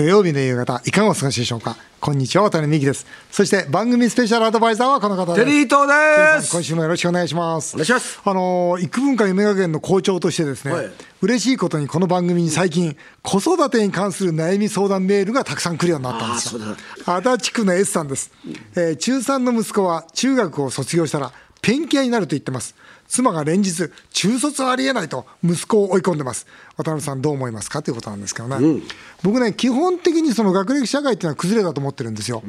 土曜日の夕方、いかがお過ごしでしょうか？こんにちは、渡辺美希です。そして番組スペシャルアドバイザーはこの方です。テリー東です。今週もよろしくお願いします。お願いします。あの、育文化夢学園の校長としてですね、はい嬉しいことにこの番組に最近、子育てに関する悩み相談メールがたくさん来るようになったんですよあ。足立区の S さんです。えー中3の息子は中学を卒業したら、ペンキ屋になると言ってます。妻が連日、中卒はありえないと息子を追い込んでます。渡辺さんどう思いますか？ということなんですけどね。僕ね、基本的にその学歴社会っていうのは崩れたと思ってるんですよ。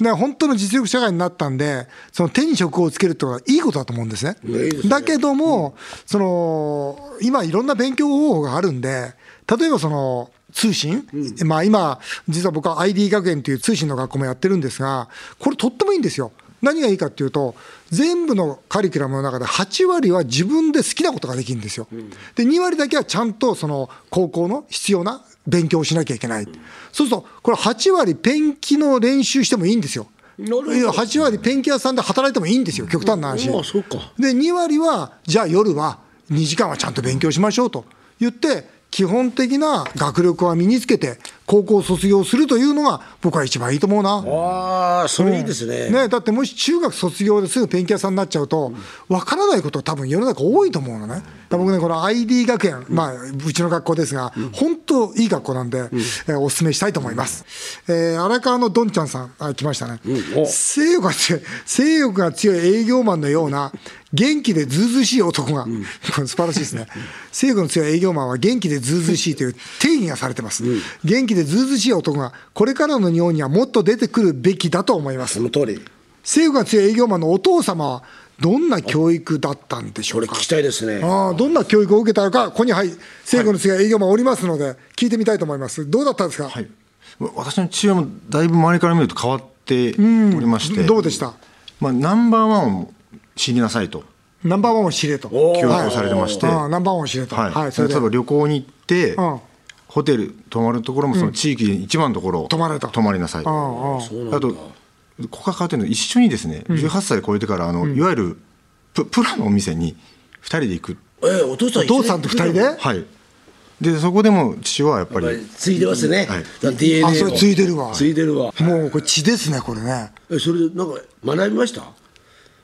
ね、本当の実力社会になったんで、その手に職をつけるってことはいいことだと思うんですね。いいですねだけども、その今、いろんな勉強方法があるんで、例えばその通信、まあ、今、実は僕は ID 学園という通信の学校もやってるんですが、これ、とってもいいんですよ。何がいいかっていうと、全部のカリキュラムの中で8割は自分で好きなことができるんですよ。で、2割だけはちゃんとその高校の必要な勉強をしなきゃいけない。そうすると、これ8割ペンキの練習してもいいんですよ。なるほどいや8割ペンキ屋さんで働いてもいいんですよ、極端な話。で、2割は、じゃあ夜は2時間はちゃんと勉強しましょうと言って、基本的な学力は身につけて、高校を卒業するというのが、僕は一番いいと思うな。ああ、それいいですね。ね、だってもし中学卒業ですぐペンキ屋さんになっちゃうと、わからないこと多分世の中多いと思うのね。僕ね、この ID 学園、まあ、うちの学校ですが、本当いい学校なんで、えーお勧めしたいと思います。えー荒川のどんちゃんさん、あ来ましたね。お性欲が強い、性欲が強い営業マンのような、元気でずうずうしい男が、これ素晴らしいですね。性欲の強い営業マンは元気でずうずうしいという 定義がされてます。元気でずうずうしい男が、これからの日本にはもっと出てくるべきだと思いますそ。の通り。性欲が強い営業マンのお父様は、どんな教育だったんでしょうか？これ聞きたいですね。ああどんな教育を受けたのか、ここに、はい、性欲の強い営業マンおりますので、聞いてみたいと思います。どうだったんですか、はい、私の父親もだいぶ周りから見ると変わっておりまして、どうでした？まあ、ナンバーワンを知りなさいとナンバーワンを知れと。教育をされてまして、ナンバーワンを知れと。はいはい、それで例えば旅行に行って、うんホテル泊まるところもその地域で一番のところを泊まれと泊まりなさい、ああああ。あと、ここが変わってるのは、一緒にですね、18歳超えてからあの、いわゆるププロのお店に2人で行く、えーお父さんお父さんと二人で？はい、でそこでも父はやっぱり、ついでますね。はい。だ DNA を。あそれついでるわ。ついでるわ。もうこれ血ですね、これね。え、それでなんか学びました？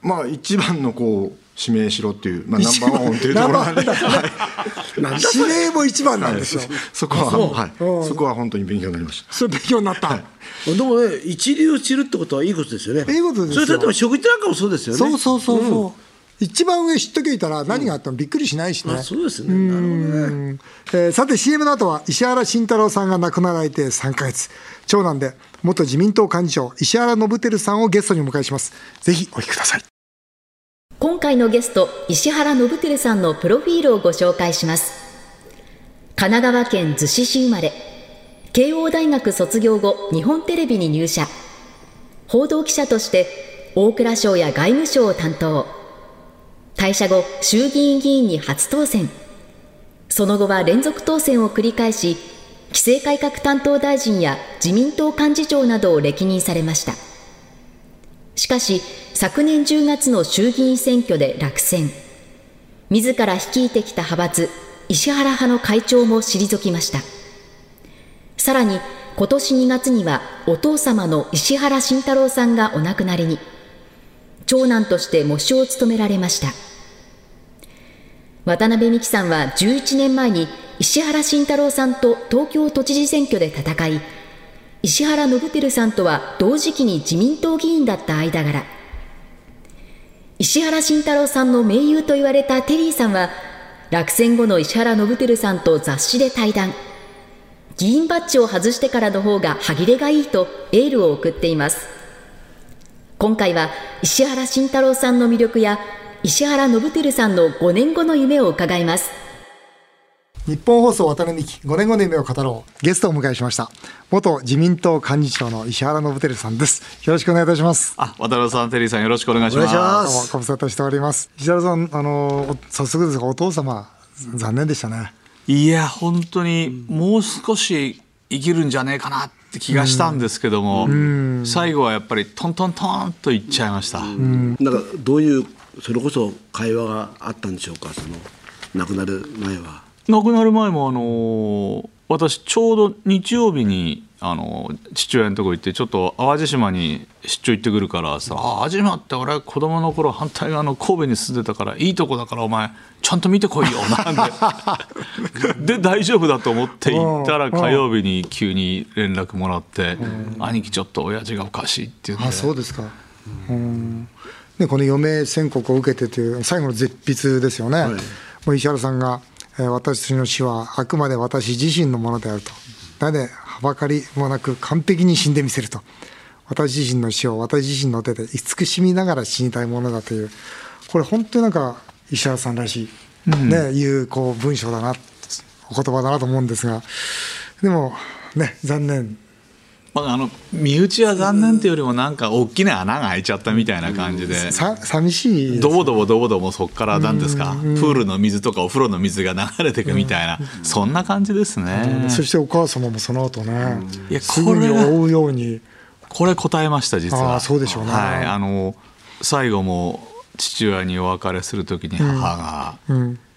まあ、一番のこう指名しろっていう、まあ、ナンバーワンっていうところなんで、ナンバーワンだはいなんだそれ指名も一番なんですよ。そこは、はい、そこは本当に勉強になりました。それ勉強になった。でもね、一流を知るってことはいいことですよね。いいことですよそれ例えば食事なんかもそうですよね。そうそうそうそう。一番上知っときゃいたら何があってもびっくりしないしね。あそうですね。なるほどね。えーさて CM の後は石原慎太郎さんが亡くなられて3ヶ月長男で元自民党幹事長石原伸晃さんをゲストにお迎えしますぜひお聞きください今回のゲスト石原伸晃さんのプロフィールをご紹介します。神奈川県逗子市生まれ慶応大学卒業後日本テレビに入社。報道記者として大蔵省や外務省を担当。退社後衆議院議員に初当選。その後は連続当選を繰り返し規制改革担当大臣や自民党幹事長などを歴任されました。しかし昨年10月の衆議院選挙で落選。自ら率いてきた派閥石原派の会長も退きました。さらに今年2月にはお父様の石原慎太郎さんがお亡くなりに。長男として喪主を務められました。渡辺美樹さんは11年前に石原慎太郎さんと東京都知事選挙で戦い石原伸晃さんとは同時期に自民党議員だった間柄。石原慎太郎さんの盟友と言われたテリーさんは落選後の石原伸晃さんと雑誌で対談。議員バッジを外してからの方が歯切れがいいとエールを送っています。今回は石原慎太郎さんの魅力や石原伸晃さんの5年後の夢を伺います。日本放送渡辺美希5年後の夢を語ろう。ゲストをお迎えしました。元自民党幹事長の石原伸晃さんです。よろしくお願いいたします。あ、渡辺さん、テリーさん、よろしくお願いします。お願いしまどうも。ご無沙汰しております。石原さんあのお早速ですがお父様残念でしたね。いや、本当にもう少し生きるんじゃねえかなって気がしたんですけども、最後はやっぱりトントントンと言っちゃいました。なんかどういうそれこそ会話があったんでしょうか？その亡くなる前は。亡くなる前も、あのー私ちょうど日曜日にあの父親のとこ行ってちょっと淡路島に出張行ってくるからさ「あ淡路島って俺子供の頃反対側の神戸に住んでたからいいとこだからお前ちゃんと見てこいよ」なん でで大丈夫だと思って行ったら火曜日に急に連絡もらって「兄貴ちょっと親父がおかしい」って言うんであそうですか。うん。ね、この余命宣告を受けてという最後の絶筆ですよね、もう石原さんが、えー私の死はあくまで私自身のものであると、なので、はばかりもなく完璧に死んでみせると、私自身の死を私自身の手で慈しみながら死にたいものだという、これ、本当になんか石原さんらしい、ね、いうこう文章だな、お言葉だなと思うんですが、でも、ね、残念。まあ、あの身内は残念っていうよりもなんか大きな穴が開いちゃったみたいな感じで。さ寂しいですどぼどぼどぼどぼそこから何ですか？プールの水とかお風呂の水が流れていくみたいな。そんな感じですね。そしてお母様もその後ね、いやすぐにこれが追うように、これ答えました実は。そうでしょうね。はい。あの最後も父親にお別れする時に母がうん、「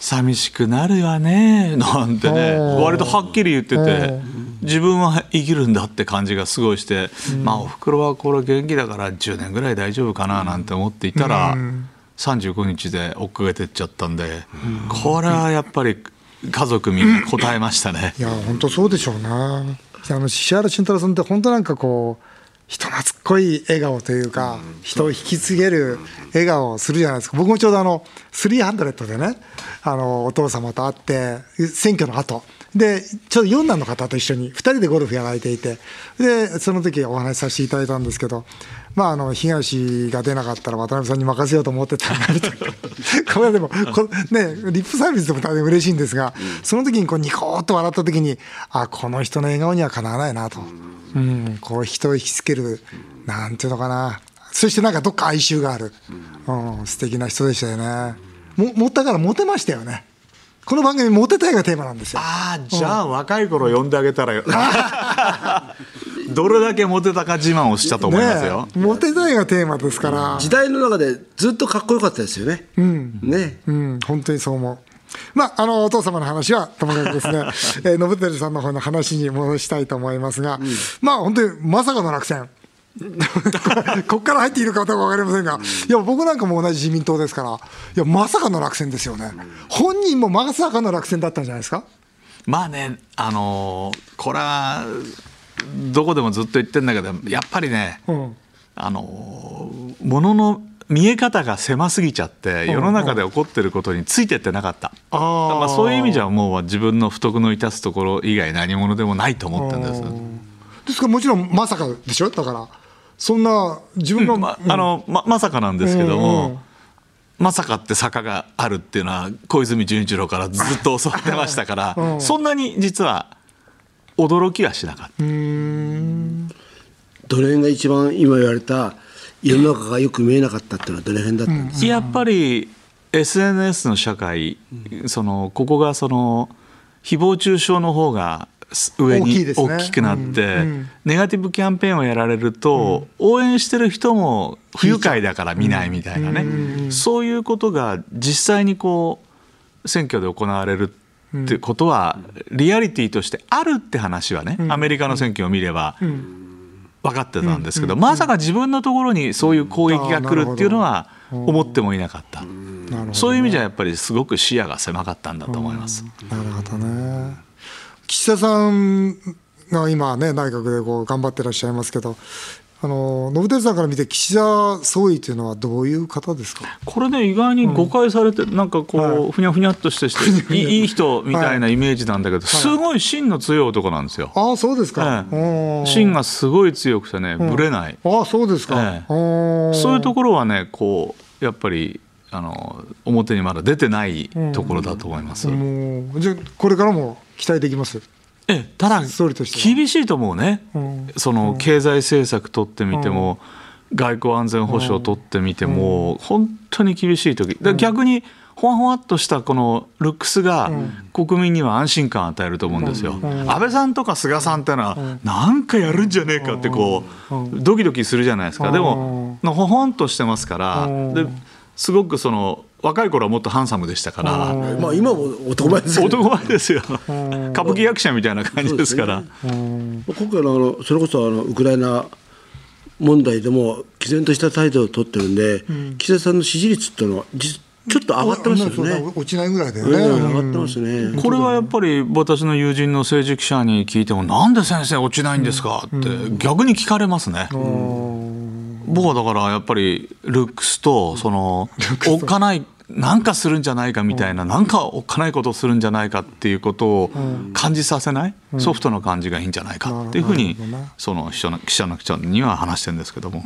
寂しくなるよね」なんてね。割とはっきり言っておてー自分は生きるんだって感じがすごいしてまあおふくろはこれ元気だから10年ぐらい大丈夫かななんて思っていたらうん。35日で追っかけてっちゃったんでこれはやっぱり家族みんな答えましたね。いや本当そうでしょうな。あの石原慎太郎さんって本当なんかこう人懐っこい笑顔というか、人を引き継げる笑顔をするじゃないですか。僕もちょうどあの300でねあのお父様と会って選挙の後。でちょうど四男の方と一緒に2人でゴルフやられていて。でその時お話しさせていただいたんですけどまあ、あの東が出なかったら渡辺さんに任せようと思ってたんだみたいなこれはでもね、リップサービスでも大変嬉しいんですがその時にこうニコーッと笑った時にあこの人の笑顔にはかなわないなと、うん、こう人を引きつけるなんていうのかな。そしてなんかどっか哀愁がある、うん、素敵な人でしたよね。も持ったからモテましたよね。この番組モテたいがテーマなんですよ。ああじゃあ若い頃呼んであげたらよ どれだけモテたか自慢をしたと思いますよ、ねえ。モテたいがテーマですから、時代の中でずっとかっこよかったですよね。ね。うん、本当にそう思う。まあ、あのお父様の話はともかくですね、えー、信輝さんの方の話に戻したいと思いますが、まあ本当にまさかの落選。ここから入っているかどうか分かりませんが、いや僕なんかも同じ自民党ですから、いやまさかの落選ですよね、本人もまさかの落選だったんじゃないですか？まあねあのーこれはどこでもずっと言ってんだけどやっぱりね、うん。あのーものの見え方が狭すぎちゃって世の中で起こってることについてってなかった、あー。まあ、そういう意味じゃもう自分の不徳の致すところ以外何者でもないと思ってるんです、ですからもちろんまさかでしょ、だから、そんな自分が、まあのままさかなんですけども、うんうんまさかって坂があるっていうのは小泉純一郎からずっと教わってましたから、うん。そんなに実は驚きはしなかった。どの辺が一番今言われた世の中がよく見えなかったっていうのはどの辺だったんですか、やっぱり SNS の社会、そのここがその誹謗中傷の方が上に大きくなって、うんうん。ネガティブキャンペーンをやられると、応援してる人も不愉快だから見ないみたいなね、そういうことが実際にこう選挙で行われるってことは、リアリティとしてあるって話はね、アメリカの選挙を見れば分かってたんですけど、まさか自分のところにそういう攻撃が来るっていうのは思ってもいなかった。そういう意味じゃやっぱりすごく視野が狭かったんだと思います。なるほどね。岸田さんが今ね、内閣でこう頑張ってらっしゃいますけど、あの信輝さんから見て、岸田総理というのはどういう方ですか？これね意外に誤解されて、なんかこう、はい。ふにゃふにゃっとしてしていいいい人みたいなイメージなんだけど、すごい芯の強い男なんですよ。ああ、そうですか。え芯がすごい強くてねぶれない、ああ、そうですか。そういうところはねこうやっぱりあの表にまだ出てないところだと思います。もうじゃあこれからも期待できます？ええただ総理としては厳しいと思うね、うん。その経済政策取ってみても、外交安全保障取ってみても、本当に厳しい時。で逆にほわほわっとしたこのルックスが国民には安心感を与えると思うんですよ。安倍さんとか菅さんってのはなんかやるんじゃねえかってこうドキドキするじゃないですか。でもほほんとしてますからうん。ですごくその若い頃はもっとハンサムでしたから。まあ今も男前ですけど男前ですよ。歌舞伎役者みたいな感じですから。今回のあのそれこそあのウクライナ問題でも毅然とした態度を取ってるんで、岸田さんの支持率っていうのは実ちょっと上がってますよね。落ちないぐらいだようんね。上がってますね。これはやっぱり私の友人の政治記者に聞いてもなんで先生落ちないん。ですかって逆に聞かれますね。僕はだからやっぱりルックスとそのおっかないなんかするんじゃないかみたいななんかおっかないことをするんじゃないかっていうことを感じさせない？ソフトな感じがいいんじゃないかっていうふうにその記者の記者の記者には話してるんですけども。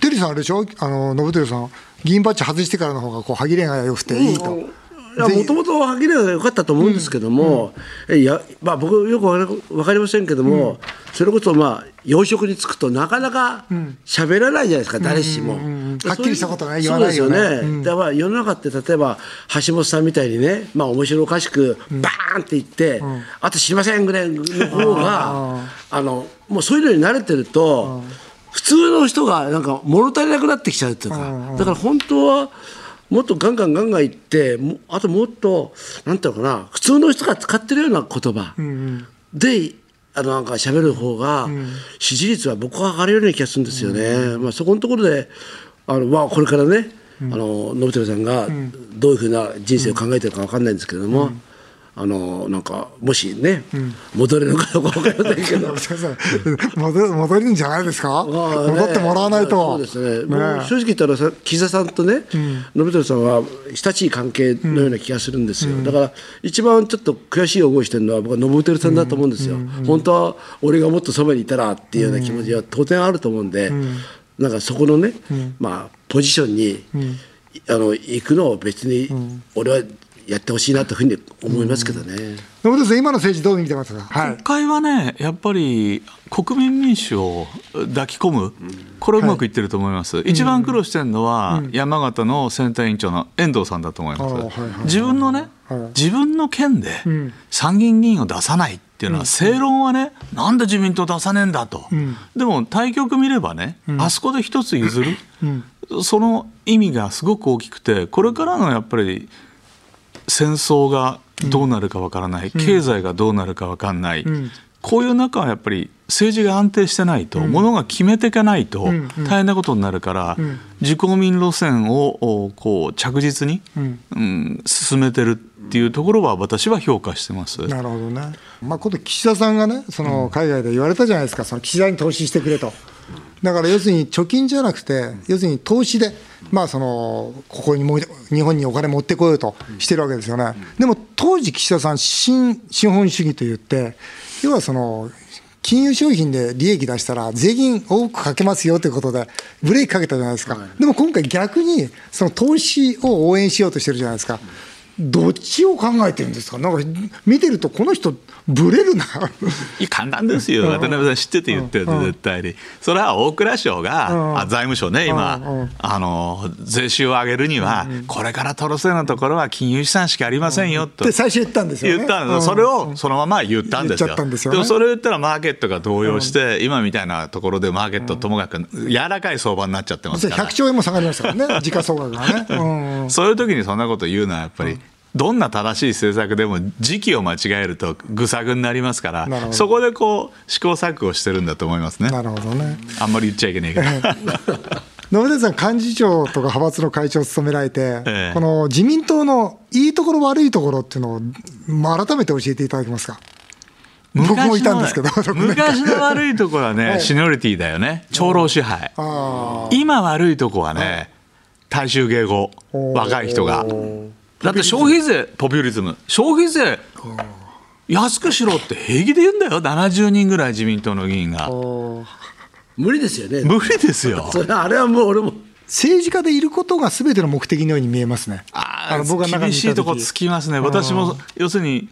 テリーさんあれでしょ？あの信輝さん銀バッジ外してからの方がこう歯切れが良くていいと。もともと歯切れが良かったと思うんですけども、えいやまあ、僕よくわかり分かりませんけども、それこそまあ養殖に就くとなかなか喋らないじゃないですか、誰しも。はっきりしたことね言わないよね。そうですよね、だから世の中って例えば橋本さんみたいにね、まあ、面白おかしくバーンって言って、あと知りませんぐらいの方があのもうそういうのに慣れてると。普通の人がなんか物足りなくなってきちゃうっていうか、だから本当はもっとガンガンガンガン言ってもあともっとなんていうのかな普通の人が使ってるような言葉。で、あのなんか喋る方が支持率は僕は上がるような気がするんですよね。まあ、そこのところであの、まあ、これからね、あの信輝さんがどういうふうな人生を考えてるか分かんないんですけれども。あのなんかもしね、戻れるかどうか分かりませんけど。戻る戻るんじゃないですか、まあね。戻ってもらわないと。そうですね。もう正直言ったらさ岸田さんとね、信太さんは親しい関係のような気がするんですよ。だから一番ちょっと悔しい思いしてるのは僕は信太さんだと思うんですよ。本当は俺がもっとそばにいたらっていうような気持ちは当然あると思うんで、なんかそこのね、まあポジションに、あの行くのを別に俺はやってほしいなというふうに思いますけどね。信輝さん今の政治どう見てますか、はい。国会はね、やっぱり国民民主を抱き込む、これ、うまくいってると思います、一番苦労してるのは、山形の選対委員長の遠藤さんだと思います、はいはい。自分のね、はい。自分の県で参議院議員を出さないっていうのは、正論はね、なんで自民党出さねえんだと、でも対局見ればね、あそこで一つ譲る、その意味がすごく大きくて、これからのやっぱり、戦争がどうなるかわからない、経済がどうなるかわからない、こういう中はやっぱり政治が安定してないと、ものが決めていかないと大変なことになるから、自公民路線をおこう着実に、うん進めてるっていうところは私は評価してます。なるほどね、まあ、今度、岸田さんがね、その海外で言われたじゃないですか、その岸田に投資してくれと。だから要するに貯金じゃなくて、要するに投資で、まあ、そのここにも日本にお金持ってこようとしてるわけですよね。でも当時、岸田さん、新資本主義といって、要はその金融商品で利益出したら、税金多くかけますよということで、ブレーキかけたじゃないですか、でも今回、逆にその投資を応援しようとしてるじゃないですか。どっちを考えてるんですか、なんか見てると、この人、ぶれるな。いや簡単ですよ、渡辺さん知ってて言ってる絶対に。それは大蔵省が、あ財務省ね、今、あの、税収を上げるには、これから取るせなところは金融資産しかありませんよと。って最初言ったんですよね。言ったんですそれをそのまま言ったんですよ。ですよね。もそれを言ったらマーケットが動揺して、今みたいなところでマーケットともかく柔らかい相場になっちゃってますから。100。兆円も下がりましたからね、時価総額がね。うん。そういう時にそんなこと言うのはやっぱり、どんな正しい政策でも時期を間違えるとぐさぐになりますからそこでこう試行錯誤してるんだと思いますね。なるほどね。あんまり言っちゃいけないけど。野村さん、幹事長とか派閥の会長を務められて、ええ。この自民党のいいところ、悪いところっていうのを、まあ、改めて教えていただけますか？僕もいたんですけど、昔の悪いところはね、シニョリティだよね。長老支配。あ今悪いとこはね大衆迎合若い人がだって消費税ポピュリズム。消費税安くしろって平気で言うんだよ。70人ぐらい自民党の議員が。無理ですよね。無理ですよ。それあれはもう俺も。政治家でいることがすべての目的のように見えますね。あの僕がー中にいた時。厳しいとこつきますね。私も要するに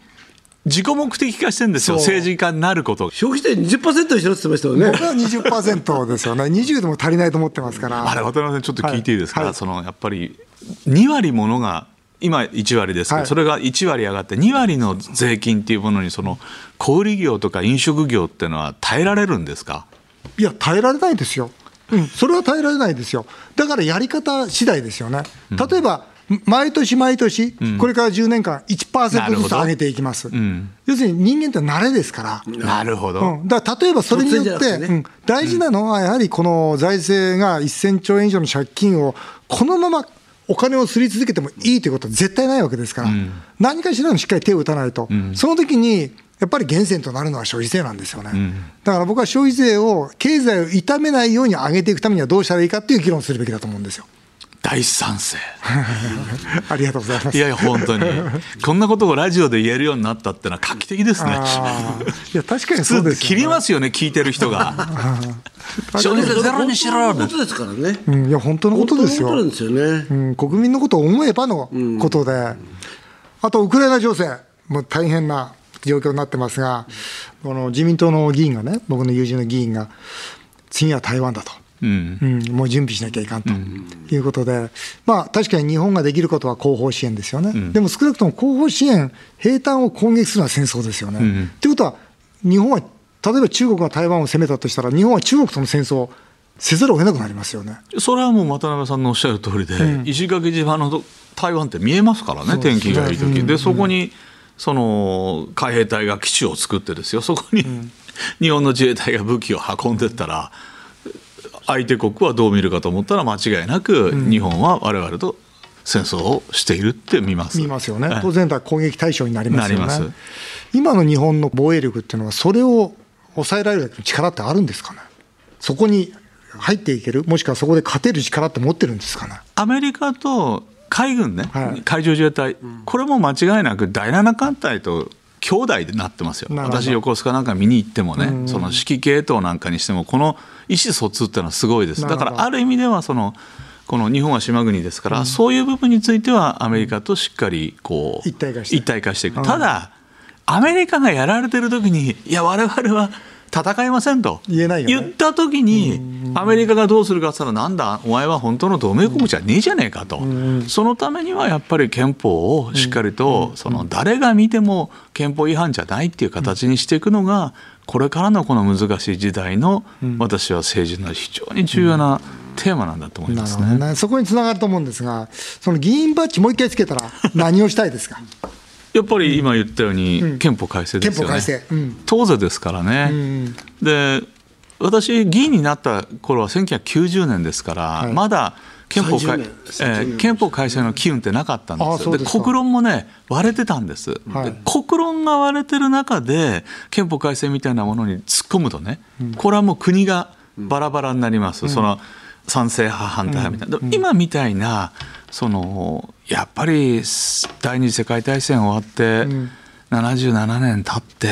自己目的化してるんですよ。政治家になること消費税20%にしろって言ってましたよね。僕は20%ですよね、20でも足りないと思ってますから。あれ渡辺さんちょっと聞いていいですか、はい。はい。そのやっぱり2割ものが今1割ですけど、はい。それが1割上がって2割の税金っていうものにその小売業とか飲食業っていうのは耐えられるんですか？いや、耐えられないですよ。うん、それは耐えられないですよ。だからやり方次第ですよね。例えば、毎年毎年、これから10年間、1%ずつ上げていきます。ん。要するに人間って慣れですから。なるほど、うん、だから例えばそれによって、ね。うん。大事なのはやはりこの財政が1000兆円以上の借金をこのままお金をすり続けてもいいということは絶対ないわけですから、何かしらのしっかり手を打たないと、その時にやっぱり源泉となるのは消費税なんですよね、だから僕は消費税を経済を痛めないように上げていくためにはどうしたらいいかっていう議論をするべきだと思うんですよ。大賛成。ありがとうございます。いやいや本当に。こんなことをラジオで言えるようになったってのは画期的ですね。いや確かにそうですよ、ね、切りますよね聞いてる人が。消費税ゼロにしろ本当のことですからね。うん、いや本当のことですよ。本当のことなんですよね。うん、国民のことを思えばのことで、あとウクライナ情勢、もう大変な状況になってますが、この自民党の議員がね、僕の友人の議員が、次は台湾だと。うん。うん、もう準備しなきゃいかんと。いうことで、まあ、確かに日本ができることは後方支援ですよね、でも少なくとも後方支援、兵隊を攻撃するのは戦争ですよね。と、いうことは、日本は、例えば中国が台湾を攻めたとしたら、日本は中国との戦争をせざるを得なくなりますよね。それはもう渡辺さんのおっしゃる通りで、石垣島の台湾って見えますからね天気がいい時。でそこにその海兵隊が基地を作ってですよ。そこに、日本の自衛隊が武器を運んでったら相手国はどう見るかと思ったら間違いなく、日本は我々と戦争をしているって見ます。見ますよね。ええ、当然だ攻撃対象になりますよね。す。今の日本の防衛力っていうのは、それを抑えられる力ってあるんですかね、そこに入っていける、もしくはそこで勝てる力って持ってるんですかね？アメリカと海軍ね、はい。海上自衛隊、これも間違いなく第7艦隊と兄弟でなってますよ、私、横須賀なんか見に行ってもね、その指揮系統なんかにしても、この意思疎通っていうのはすごいです、だからある意味ではその、この日本は島国ですから、そういう部分については、アメリカとしっかりこう一体化して一体化していく、ただ、アメリカがやられてる時に、いや、我々は戦いませんと。言えないよね。言った時に、アメリカがどうするかって言ったら、なんだ、お前は本当の同盟国じゃねえじゃねえかと、そのためにはやっぱり憲法をしっかりと、その誰が見ても憲法違反じゃないっていう形にしていくのが、これからのこの難しい時代の、私は政治の非常に重要なテーマなんだと思いなますね。ね、そこにつながると思うんですが、その議員バッジ、もう一回つけたら、何をしたいですか、やっぱり今言ったように、憲法改正ですよね。当然ですからね。で私議員になった頃は1990年ですから、い。まだ憲法改30年えー憲法改正の機運ってなかったんですよ。国論もね割れてたんです、はい。で国論が割れてる中で憲法改正みたいなものに突っ込むとね、これはもう国がバラバラになります、その賛成派反対派みたいな、今みたいなそのやっぱり第二次世界大戦終わって、77年経って、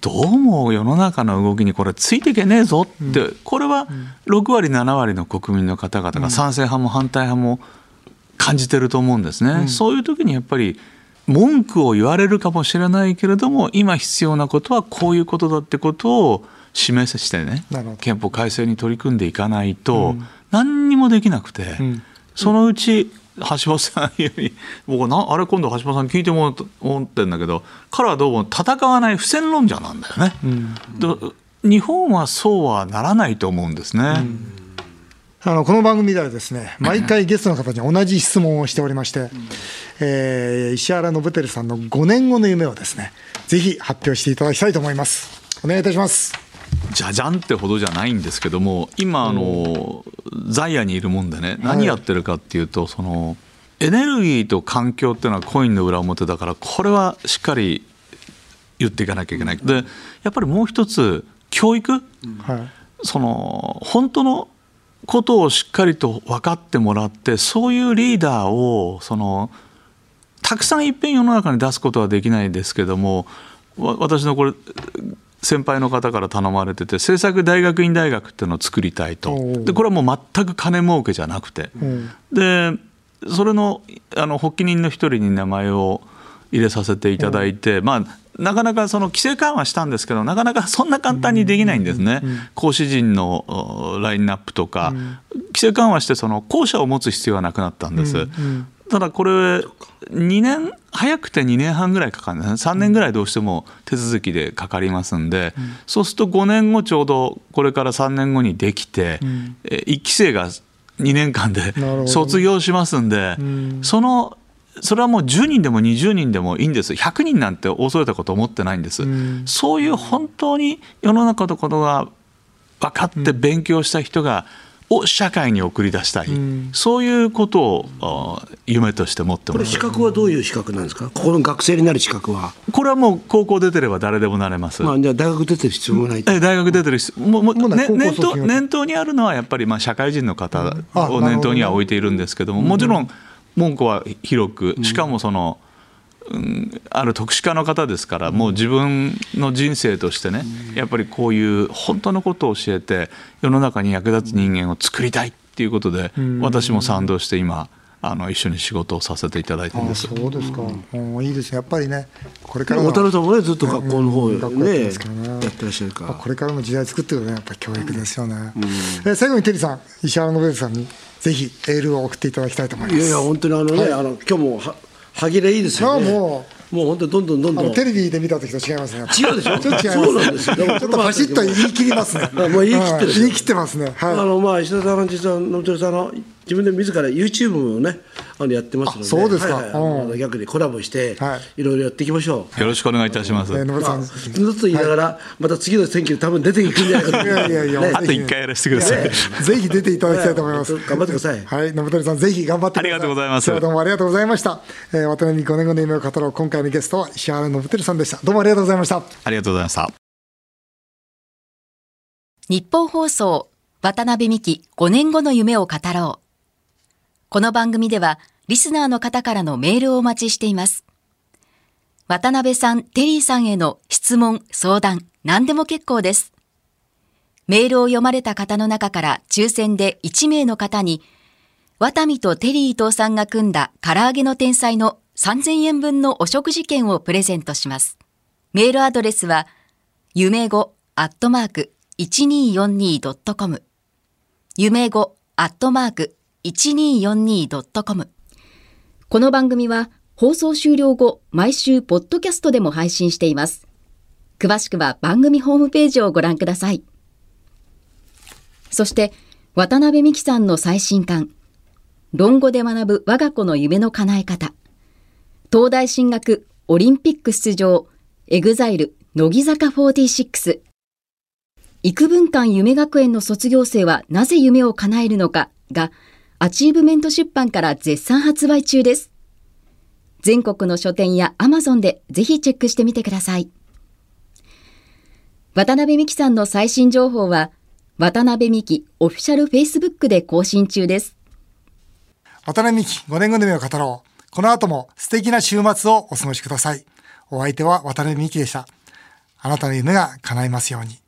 どうも世の中の動きにこれついていけねえぞって、これは6割7割の国民の方々が賛成派も反対派も感じてると思うんですね、そういう時にやっぱり文句を言われるかもしれないけれども今必要なことはこういうことだってことを示さしてね憲法改正に取り組んでいかないと何にもできなくて、ん。そのうち橋本さんより僕なあれ今度橋本さん聞いてもらうと思ってんだけど彼はどうも戦わない不戦論者なんだよね、で日本はそうはならないと思うんですね、あのこの番組ではですね、毎回ゲストの方に同じ質問をしておりまして、えー石原信輝さんの5年後の夢をですね、ぜひ発表していただきたいと思います。お願いいたします。じゃじゃんってほどじゃないんですけども今あの在野にいるもんでね何やってるかっていうとそのエネルギーと環境っていうのはコインの裏表だからこれはしっかり言っていかなきゃいけない。でやっぱりもう一つ教育、はい。その本当のことをしっかりと分かってもらってそういうリーダーをそのたくさんいっぺん世の中に出すことはできないですけどもわ私のこれ先輩の方から頼まれてて政策大学院大学っていうのを作りたいと。でこれはもう全く金儲けじゃなくて。うん。でそれのあの発起人の一人に名前を入れさせていただいて、まあなかなかその規制緩和したんですけどなかなかそんな簡単にできないんですね、講師陣のおラインナップとか、規制緩和してその校舎を持つ必要はなくなったんです。ただこれ2年早くて2年半ぐらいかかるんですね。3年ぐらいどうしても手続きでかかりますんで、そうすると5年後ちょうどこれから3年後にできて、え1期生が2年間で卒業しますんで、そのそれはもう10人でも20人でもいいんです。100人なんて恐れたこと思ってないんです、そういう本当に世の中のことが分かって勉強した人が、を社会に送り出したい、そういうことをあ夢として持ってますこれ資格はどういう資格なんですか？ここの学生になる資格は。これはもう高校出てれば誰でもなれます、まあじゃあ大学出てる必要もない。え大学出てる人もうもうもうねね念頭念頭にあるのはやっぱりまあ社会人の方あを念頭には置いているんですけどももちろん文句は広くしかもその、うん、ある特殊化の方ですからもう自分の人生としてねやっぱりこういう本当のことを教えて世の中に役立つ人間を作りたいっていうことで私も賛同して今あの一緒に仕事をさせていただいてるんあです。そうですか、うん。いいですね。やっぱりねこれからの渡辺さんもねずっと学校の方うん学校やってねますからねやってらっしゃるから。これからの時代作ってるのはねやっぱり教育ですよね、えー最後にテリーさん石原信之さんにぜひエールを送っていただきたいと思います。いやいや本当にあのね、あの今日もは歯切れいいですよね。いやももう本当にどんどんどんどん。テレビで見た時と違いますね。違うでしょ？ちょっと違いそうなんですよ。ちょっとパシッと言い切りますね。もう言い切ってるはい。言い切ってますね。はい。あのまあ石田さんは実は野鳥さんの自分で自ら YouTube もねあのやってますのであそうですかはいはいうん逆にコラボして、はいい、ろいろやっていきましょう。よろしくお願いいたします。えーさん、まあ、ずつ言いながら、また次の選挙に多分出ていくんじゃないかといやいやいやねあと一回やらせてください。ぜひ出ていただきたいと思います。ね頑張ってくださいはい、信鳥さん、ぜひ頑張ってください。ありがとうございますどうもありがとうございました。えー、渡辺美5年後の夢を語ろう。今回のゲストは石原信鳥さんでした。どうもありがとうございました。ありがとうございました。日本放送渡辺美希5年後の夢を語ろう。この番組ではリスナーの方からのメールをお待ちしています。渡辺さん、テリーさんへの質問、相談、何でも結構です。メールを読まれた方の中から抽選で1名の方に、ワタミとテリー伊藤さんが組んだ唐揚げの天才の3000円分のお食事券をプレゼントします。メールアドレスは、夢語アットマーク 1242.com 夢語アットマーク 1242.com この番組は放送終了後、毎週ポッドキャストでも配信しています。詳しくは番組ホームページをご覧ください。そして、渡邉美樹さんの最新刊、論語で学ぶ我が子の夢の叶え方、東大進学、オリンピック出場、 EXILE、乃木坂46、郁文館夢学園の卒業生はなぜ夢を叶えるのかが、アチーブメント出版から絶賛発売中です。全国の書店やアマゾンでぜひチェックしてみてください。渡辺美樹さんの最新情報は、渡辺美樹オフィシャルフェイスブックで更新中です。渡辺美希5年後の夢を語ろう。この後も素敵な週末をお過ごしください。お相手は渡辺美希でした。あなたの夢が叶いますように。